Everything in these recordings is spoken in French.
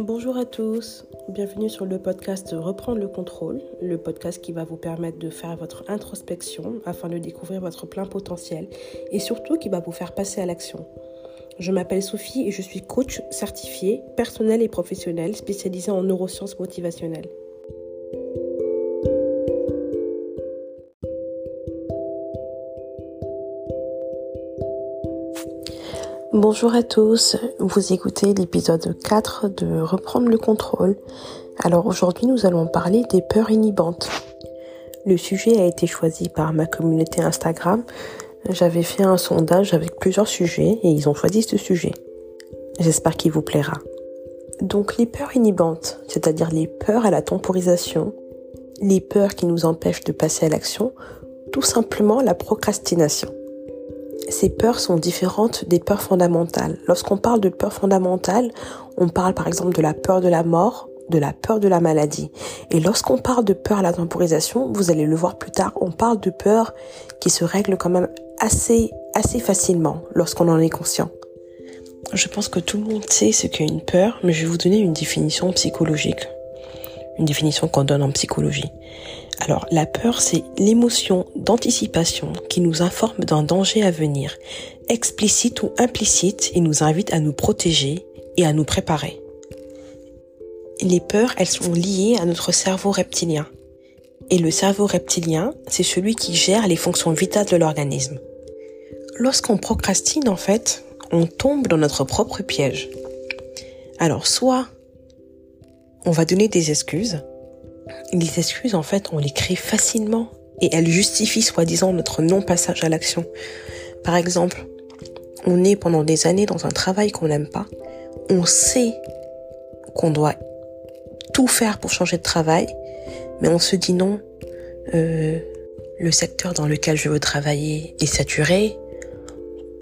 Bonjour à tous, bienvenue sur le podcast Reprendre le contrôle, le podcast qui va vous permettre de faire votre introspection afin de découvrir votre plein potentiel et surtout qui va vous faire passer à l'action. Je m'appelle Sophie et je suis coach certifié, personnel et professionnel spécialisé en neurosciences motivationnelles. Bonjour à tous, vous écoutez l'épisode 4 de Reprendre le contrôle. Alors aujourd'hui nous allons parler des peurs inhibantes. Le sujet a été choisi par ma communauté Instagram. J'avais fait un sondage avec plusieurs sujets et ils ont choisi ce sujet. J'espère qu'il vous plaira. Donc les peurs inhibantes, c'est-à-dire les peurs à la temporisation, les peurs qui nous empêchent de passer à l'action, tout simplement la procrastination ces peurs sont différentes des peurs fondamentales. Lorsqu'on parle de peurs fondamentales, on parle par exemple de la peur de la mort, de la peur de la maladie. Et lorsqu'on parle de peur à la temporisation, vous allez le voir plus tard, on parle de peur qui se règle quand même assez, assez facilement lorsqu'on en est conscient. Je pense que tout le monde sait ce qu'est une peur, mais je vais vous donner une définition psychologique. Une définition qu'on donne en psychologie. Alors la peur, c'est l'émotion d'anticipation qui nous informe d'un danger à venir, explicite ou implicite, et nous invite à nous protéger et à nous préparer. Les peurs, elles sont liées à notre cerveau reptilien. Et le cerveau reptilien, c'est celui qui gère les fonctions vitales de l'organisme. Lorsqu'on procrastine, en fait, on tombe dans notre propre piège. Alors soit on va donner des excuses, les excuses, en fait, on les crée facilement et elles justifient soi-disant notre non-passage à l'action. Par exemple, on est pendant des années dans un travail qu'on n'aime pas. On sait qu'on doit tout faire pour changer de travail, mais on se dit non. Euh, le secteur dans lequel je veux travailler est saturé.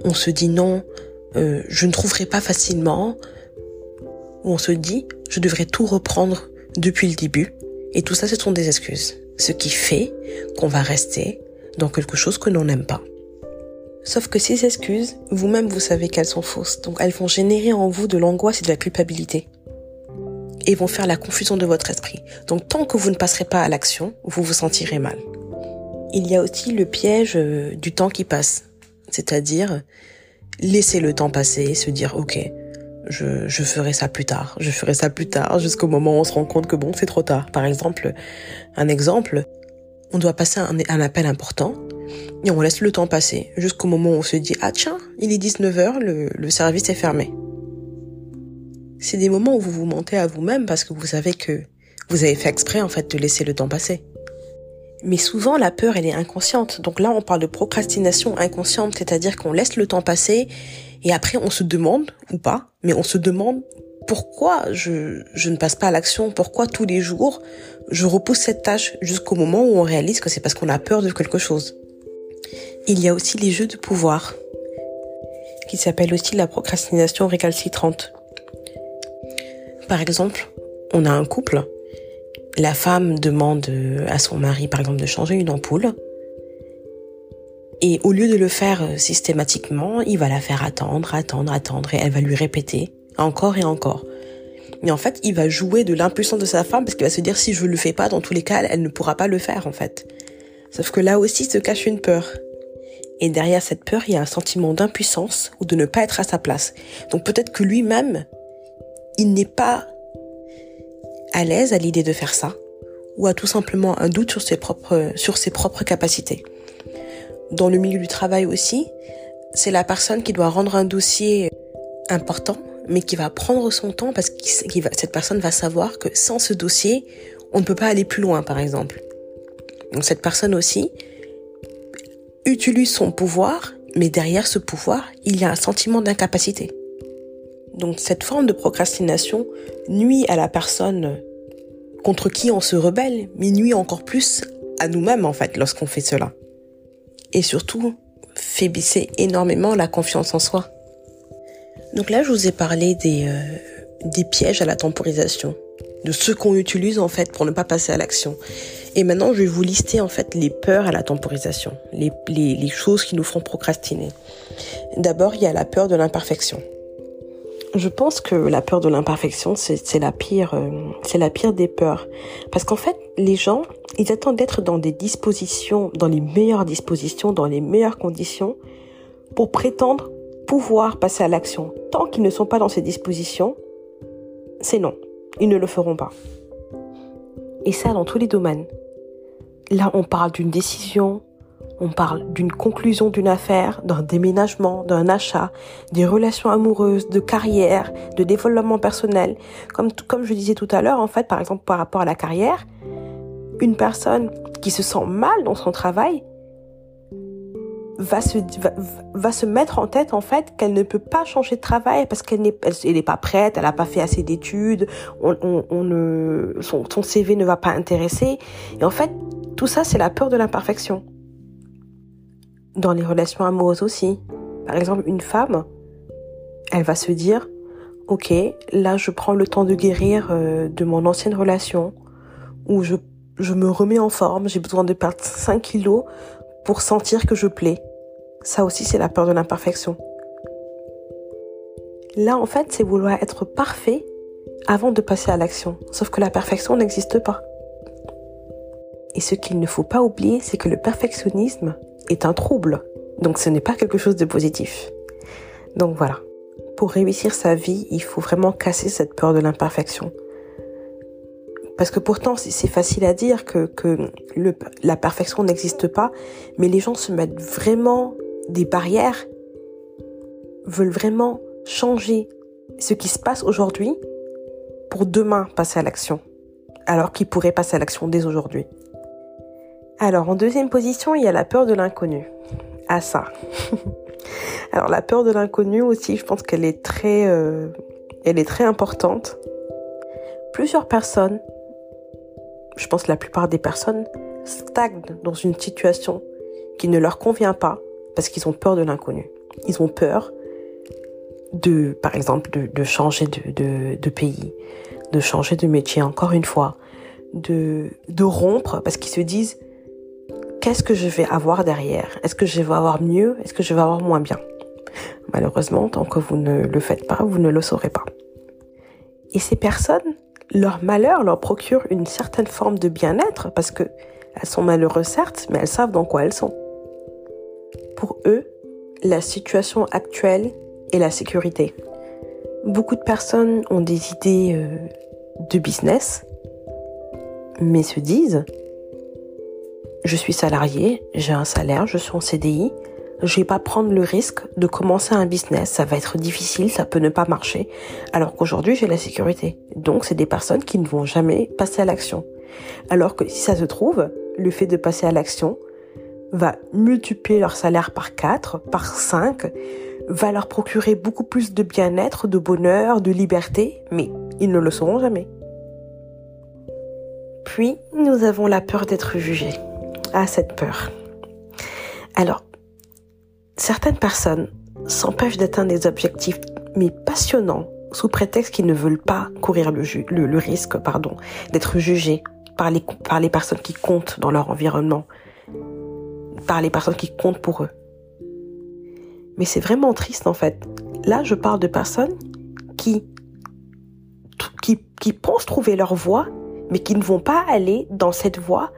On se dit non, euh, je ne trouverai pas facilement. Ou on se dit, je devrais tout reprendre depuis le début. Et tout ça, ce sont des excuses. Ce qui fait qu'on va rester dans quelque chose que l'on n'aime pas. Sauf que ces excuses, vous-même, vous savez qu'elles sont fausses. Donc, elles vont générer en vous de l'angoisse et de la culpabilité. Et vont faire la confusion de votre esprit. Donc, tant que vous ne passerez pas à l'action, vous vous sentirez mal. Il y a aussi le piège euh, du temps qui passe. C'est-à-dire, laisser le temps passer, se dire, OK, je, je ferai ça plus tard, je ferai ça plus tard, jusqu'au moment où on se rend compte que bon, c'est trop tard. Par exemple, un exemple, on doit passer un, appel important et on laisse le temps passer jusqu'au moment où on se dit, ah tiens, il est 19h, le, le service est fermé. C'est des moments où vous vous mentez à vous-même parce que vous savez que vous avez fait exprès en fait de laisser le temps passer. Mais souvent, la peur, elle est inconsciente. Donc là, on parle de procrastination inconsciente, c'est-à-dire qu'on laisse le temps passer et après, on se demande, ou pas, mais on se demande pourquoi je, je ne passe pas à l'action, pourquoi tous les jours je repousse cette tâche jusqu'au moment où on réalise que c'est parce qu'on a peur de quelque chose. Il y a aussi les jeux de pouvoir, qui s'appellent aussi la procrastination récalcitrante. Par exemple, on a un couple la femme demande à son mari, par exemple, de changer une ampoule. Et au lieu de le faire euh, systématiquement, il va la faire attendre, attendre, attendre, et elle va lui répéter encore et encore. Mais en fait, il va jouer de l'impuissance de sa femme parce qu'il va se dire si je le fais pas, dans tous les cas, elle ne pourra pas le faire en fait. Sauf que là aussi se cache une peur. Et derrière cette peur, il y a un sentiment d'impuissance ou de ne pas être à sa place. Donc peut-être que lui-même, il n'est pas à l'aise à l'idée de faire ça, ou a tout simplement un doute sur ses propres, sur ses propres capacités. Dans le milieu du travail aussi, c'est la personne qui doit rendre un dossier important, mais qui va prendre son temps parce que cette personne va savoir que sans ce dossier, on ne peut pas aller plus loin, par exemple. Donc cette personne aussi utilise son pouvoir, mais derrière ce pouvoir, il y a un sentiment d'incapacité. Donc cette forme de procrastination nuit à la personne contre qui on se rebelle, mais nuit encore plus à nous-mêmes en fait lorsqu'on fait cela. Et surtout, faiblissez énormément la confiance en soi. Donc là, je vous ai parlé des, euh, des pièges à la temporisation, de ce qu'on utilise en fait pour ne pas passer à l'action. Et maintenant, je vais vous lister en fait les peurs à la temporisation, les, les choses qui nous font procrastiner. D'abord, il y a la peur de l'imperfection. Je pense que la peur de l'imperfection, c'est la pire, euh, c'est la pire des peurs. Parce qu'en fait, les gens, ils attendent d'être dans des dispositions, dans les meilleures dispositions, dans les meilleures conditions, pour prétendre pouvoir passer à l'action. Tant qu'ils ne sont pas dans ces dispositions, c'est non. Ils ne le feront pas. Et ça dans tous les domaines. Là, on parle d'une décision, on parle d'une conclusion d'une affaire, d'un déménagement, d'un achat, des relations amoureuses, de carrière, de développement personnel. Comme, comme je disais tout à l'heure, en fait, par exemple, par rapport à la carrière, une personne qui se sent mal dans son travail va se, va, se mettre en tête, en fait, qu'elle ne peut pas changer de travail parce qu'elle n'est elle, est pas prête, elle n'a pas fait assez d'études, on, ne, son, son CV ne va pas intéresser. Et en fait, tout ça, c'est la peur de l'imperfection dans les relations amoureuses aussi. Par exemple, une femme, elle va se dire, ok, là je prends le temps de guérir euh, de mon ancienne relation, ou je, je me remets en forme, j'ai besoin de perdre 5 kilos pour sentir que je plais. Ça aussi, c'est la peur de l'imperfection. Là, en fait, c'est vouloir être parfait avant de passer à l'action. Sauf que la perfection n'existe pas. Et ce qu'il ne faut pas oublier, c'est que le perfectionnisme, est un trouble. Donc ce n'est pas quelque chose de positif. Donc voilà. Pour réussir sa vie, il faut vraiment casser cette peur de l'imperfection. Parce que pourtant, c'est facile à dire que, la perfection n'existe pas, mais les gens se mettent vraiment des barrières, veulent vraiment changer ce qui se passe aujourd'hui pour demain passer à l'action, alors qu'ils pourraient passer à l'action dès aujourd'hui. Alors en deuxième position, il y a la peur de l'inconnu. Ah ça. Alors la peur de l'inconnu aussi, je pense qu'elle est très, euh, elle est très importante. Plusieurs personnes, je pense la plupart des personnes, stagnent dans une situation qui ne leur convient pas parce qu'ils ont peur de l'inconnu. Ils ont peur de, par exemple, de, changer de, pays, de changer de métier encore une fois, de rompre parce qu'ils se disent qu'est-ce que je vais avoir derrière? Est-ce que je vais avoir mieux? Est-ce que je vais avoir moins bien? Malheureusement, tant que vous ne le faites pas, vous ne le saurez pas. Et ces personnes, leur malheur leur procure une certaine forme de bien-être parce que elles sont malheureuses certes, mais elles savent dans quoi elles sont. Pour eux, la situation actuelle est la sécurité. Beaucoup de personnes ont des idées euh, de business, mais se disent je suis salarié, j'ai un salaire, je suis en CDI, je vais pas prendre le risque de commencer un business, ça va être difficile, ça peut ne pas marcher, alors qu'aujourd'hui j'ai la sécurité. Donc c'est des personnes qui ne vont jamais passer à l'action. Alors que si ça se trouve, le fait de passer à l'action va multiplier leur salaire par 4, par 5, va leur procurer beaucoup plus de bien-être, de bonheur, de liberté, mais ils ne le sauront jamais. Puis, nous avons la peur d'être jugés à cette peur. Alors, certaines personnes s'empêchent d'atteindre des objectifs, mais passionnants, sous prétexte qu'ils ne veulent pas courir le, risque pardon, d'être jugés par les, par personnes qui comptent dans leur environnement, par les personnes qui comptent pour eux. Mais c'est vraiment triste en fait. Là, je parle de personnes qui pensent trouver leur voie, mais qui ne vont pas aller dans cette voie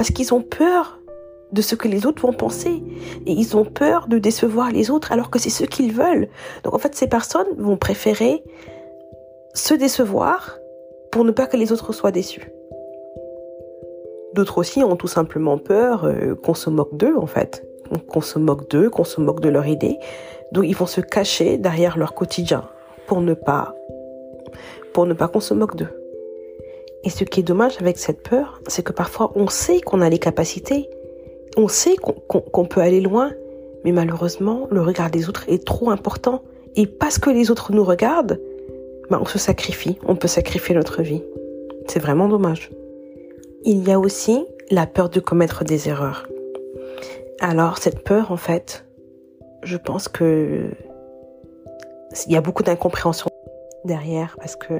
parce qu'ils ont peur de ce que les autres vont penser. Et ils ont peur de décevoir les autres alors que c'est ce qu'ils veulent. Donc en fait, ces personnes vont préférer se décevoir pour ne pas que les autres soient déçus. D'autres aussi ont tout simplement peur euh, qu'on se moque d'eux en fait. Qu'on se moque d'eux, qu'on se moque de leur idée. Donc ils vont se cacher derrière leur quotidien pour ne pas pour ne pas qu'on se moque d'eux. Et ce qui est dommage avec cette peur, c'est que parfois on sait qu'on a les capacités, on sait qu'on peut aller loin, mais malheureusement, le regard des autres est trop important. Et parce que les autres nous regardent, ben on se sacrifie, on peut sacrifier notre vie. C'est vraiment dommage. Il y a aussi la peur de commettre des erreurs. Alors cette peur, en fait, je pense que il y a beaucoup d'incompréhension derrière parce que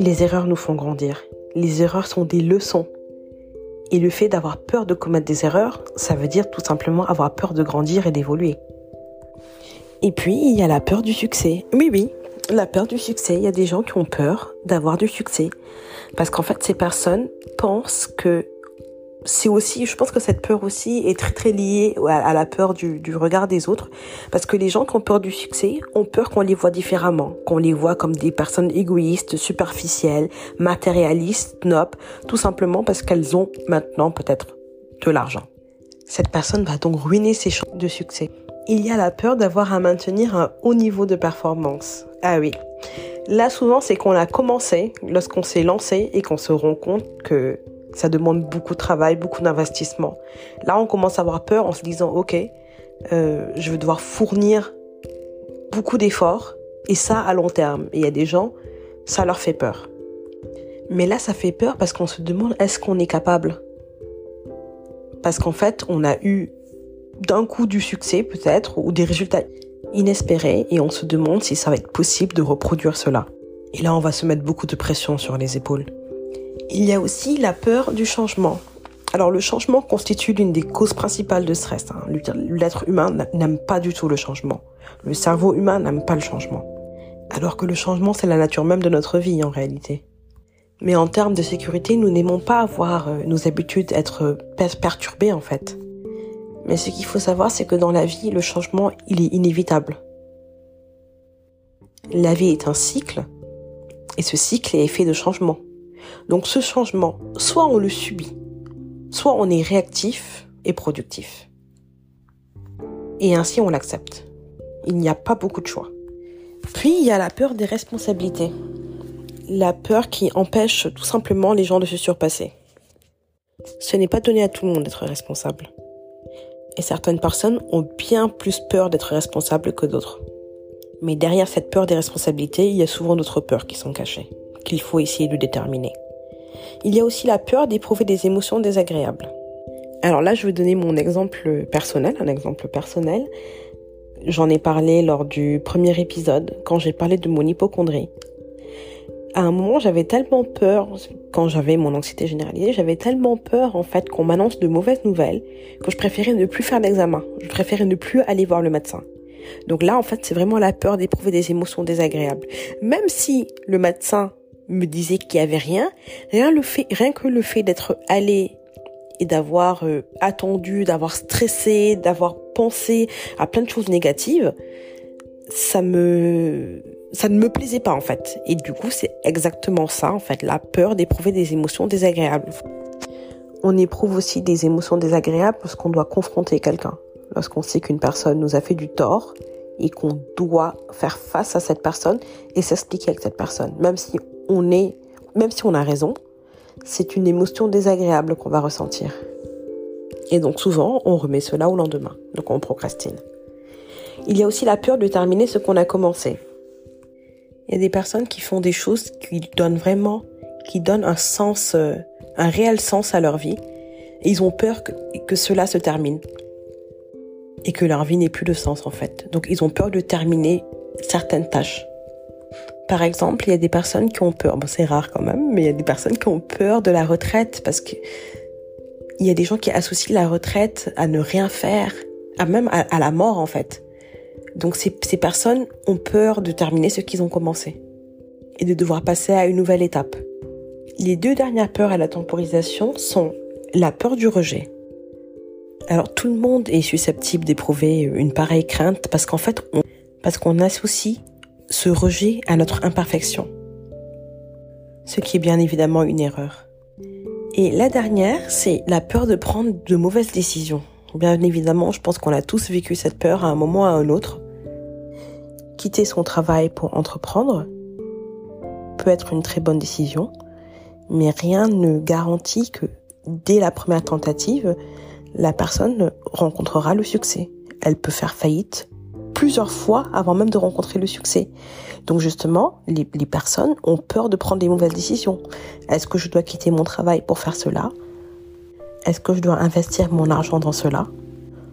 les erreurs nous font grandir. Les erreurs sont des leçons. Et le fait d'avoir peur de commettre des erreurs, ça veut dire tout simplement avoir peur de grandir et d'évoluer. Et puis, il y a la peur du succès. Oui, oui, la peur du succès. Il y a des gens qui ont peur d'avoir du succès. Parce qu'en fait, ces personnes pensent que c'est aussi, je pense que cette peur aussi est très très liée à, la peur du, du, regard des autres, parce que les gens qui ont peur du succès ont peur qu'on les voit différemment, qu'on les voit comme des personnes égoïstes, superficielles, matérialistes, nobles, tout simplement parce qu'elles ont maintenant peut-être de l'argent. Cette personne va donc ruiner ses chances de succès. Il y a la peur d'avoir à maintenir un haut niveau de performance. Ah oui. Là, souvent, c'est qu'on a commencé, lorsqu'on s'est lancé et qu'on se rend compte que ça demande beaucoup de travail, beaucoup d'investissement. Là, on commence à avoir peur en se disant, OK, euh, je vais devoir fournir beaucoup d'efforts et ça à long terme. Et il y a des gens, ça leur fait peur. Mais là, ça fait peur parce qu'on se demande, est-ce qu'on est capable? Parce qu'en fait, on a eu d'un coup du succès peut-être ou des résultats inespérés et on se demande si ça va être possible de reproduire cela. Et là, on va se mettre beaucoup de pression sur les épaules. Il y a aussi la peur du changement. Alors le changement constitue l'une des causes principales de stress. Hein. L'être humain n'aime pas du tout le changement. Le cerveau humain n'aime pas le changement. Alors que le changement, c'est la nature même de notre vie en réalité. Mais en termes de sécurité, nous n'aimons pas avoir euh, nos habitudes être perturbées en fait. Mais ce qu'il faut savoir, c'est que dans la vie, le changement, il est inévitable. La vie est un cycle, et ce cycle est fait de changements. Donc ce changement, soit on le subit, soit on est réactif et productif. Et ainsi on l'accepte. Il n'y a pas beaucoup de choix. Puis il y a la peur des responsabilités. La peur qui empêche tout simplement les gens de se surpasser. Ce n'est pas donné à tout le monde d'être responsable. Et certaines personnes ont bien plus peur d'être responsables que d'autres. Mais derrière cette peur des responsabilités, il y a souvent d'autres peurs qui sont cachées, qu'il faut essayer de déterminer. Il y a aussi la peur d'éprouver des émotions désagréables. Alors là, je vais donner mon exemple personnel, un exemple personnel. J'en ai parlé lors du premier épisode, quand j'ai parlé de mon hypochondrie. À un moment, j'avais tellement peur, quand j'avais mon anxiété généralisée, j'avais tellement peur en fait qu'on m'annonce de mauvaises nouvelles que je préférais ne plus faire d'examen. Je préférais ne plus aller voir le médecin. Donc là, en fait, c'est vraiment la peur d'éprouver des émotions désagréables. Même si le médecin me disait qu'il y avait rien, rien, le fait, rien que le fait d'être allé et d'avoir euh, attendu, d'avoir stressé, d'avoir pensé à plein de choses négatives, ça me ça ne me plaisait pas en fait. Et du coup, c'est exactement ça en fait, la peur d'éprouver des émotions désagréables. On éprouve aussi des émotions désagréables lorsqu'on doit confronter quelqu'un, lorsqu'on sait qu'une personne nous a fait du tort et qu'on doit faire face à cette personne et s'expliquer avec cette personne, même si on est, même si on a raison, c'est une émotion désagréable qu'on va ressentir. Et donc souvent, on remet cela au lendemain, donc on procrastine. Il y a aussi la peur de terminer ce qu'on a commencé. Il y a des personnes qui font des choses qui donnent vraiment, qui donnent un sens, euh, un réel sens à leur vie. Et ils ont peur que, que cela se termine. Et que leur vie n'ait plus de sens en fait. Donc ils ont peur de terminer certaines tâches. Par exemple, il y a des personnes qui ont peur, bon c'est rare quand même, mais il y a des personnes qui ont peur de la retraite parce que il y a des gens qui associent la retraite à ne rien faire, à même à, la mort en fait. Donc ces, ces personnes ont peur de terminer ce qu'ils ont commencé et de devoir passer à une nouvelle étape. Les deux dernières peurs à la temporisation sont la peur du rejet. Alors tout le monde est susceptible d'éprouver une pareille crainte parce qu'en fait, on, parce qu'on associe ce rejet à notre imperfection. Ce qui est bien évidemment une erreur. Et la dernière, c'est la peur de prendre de mauvaises décisions. Bien évidemment, je pense qu'on a tous vécu cette peur à un moment ou à un autre. Quitter son travail pour entreprendre peut être une très bonne décision, mais rien ne garantit que dès la première tentative, la personne rencontrera le succès. Elle peut faire faillite plusieurs fois avant même de rencontrer le succès. Donc justement, les, personnes ont peur de prendre des mauvaises décisions. Est-ce que je dois quitter mon travail pour faire cela? Est-ce que je dois investir mon argent dans cela?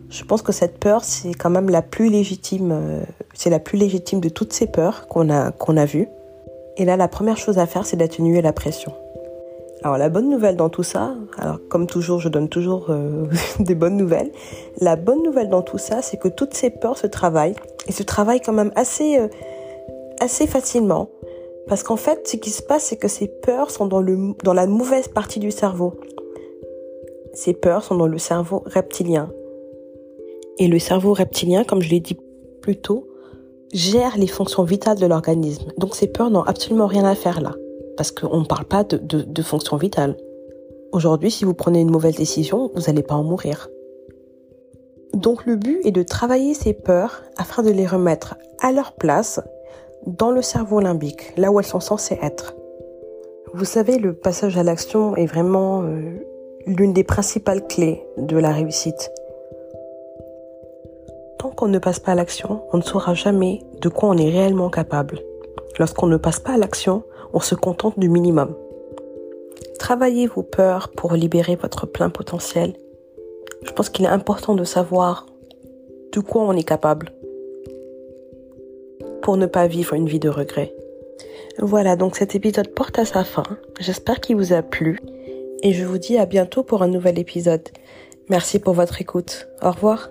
Je pense que cette peur, c'est quand même la plus légitime, euh, c'est la plus légitime de toutes ces peurs qu'on a, qu'on a vues. Et là, la première chose à faire, c'est d'atténuer la pression. Alors la bonne nouvelle dans tout ça, alors comme toujours, je donne toujours euh, des bonnes nouvelles. La bonne nouvelle dans tout ça, c'est que toutes ces peurs se travaillent et se travaillent quand même assez euh, assez facilement. Parce qu'en fait, ce qui se passe, c'est que ces peurs sont dans, le, dans la mauvaise partie du cerveau. Ces peurs sont dans le cerveau reptilien. Et le cerveau reptilien, comme je l'ai dit plus tôt, gère les fonctions vitales de l'organisme. Donc ces peurs n'ont absolument rien à faire là. Parce qu'on ne parle pas de, fonctions vitales. Aujourd'hui, si vous prenez une mauvaise décision, vous n'allez pas en mourir. Donc le but est de travailler ces peurs afin de les remettre à leur place dans le cerveau limbique, là où elles sont censées être. Vous savez, le passage à l'action est vraiment euh, l'une des principales clés de la réussite. Tant qu'on ne passe pas à l'action, on ne saura jamais de quoi on est réellement capable. Lorsqu'on ne passe pas à l'action, on se contente du minimum. Travaillez vos peurs pour libérer votre plein potentiel? Je pense qu'il est important de savoir de quoi on est capable pour ne pas vivre une vie de regret. Voilà, donc cet épisode porte à sa fin. J'espère qu'il vous a plu et je vous dis à bientôt pour un nouvel épisode. Merci pour votre écoute. Au revoir.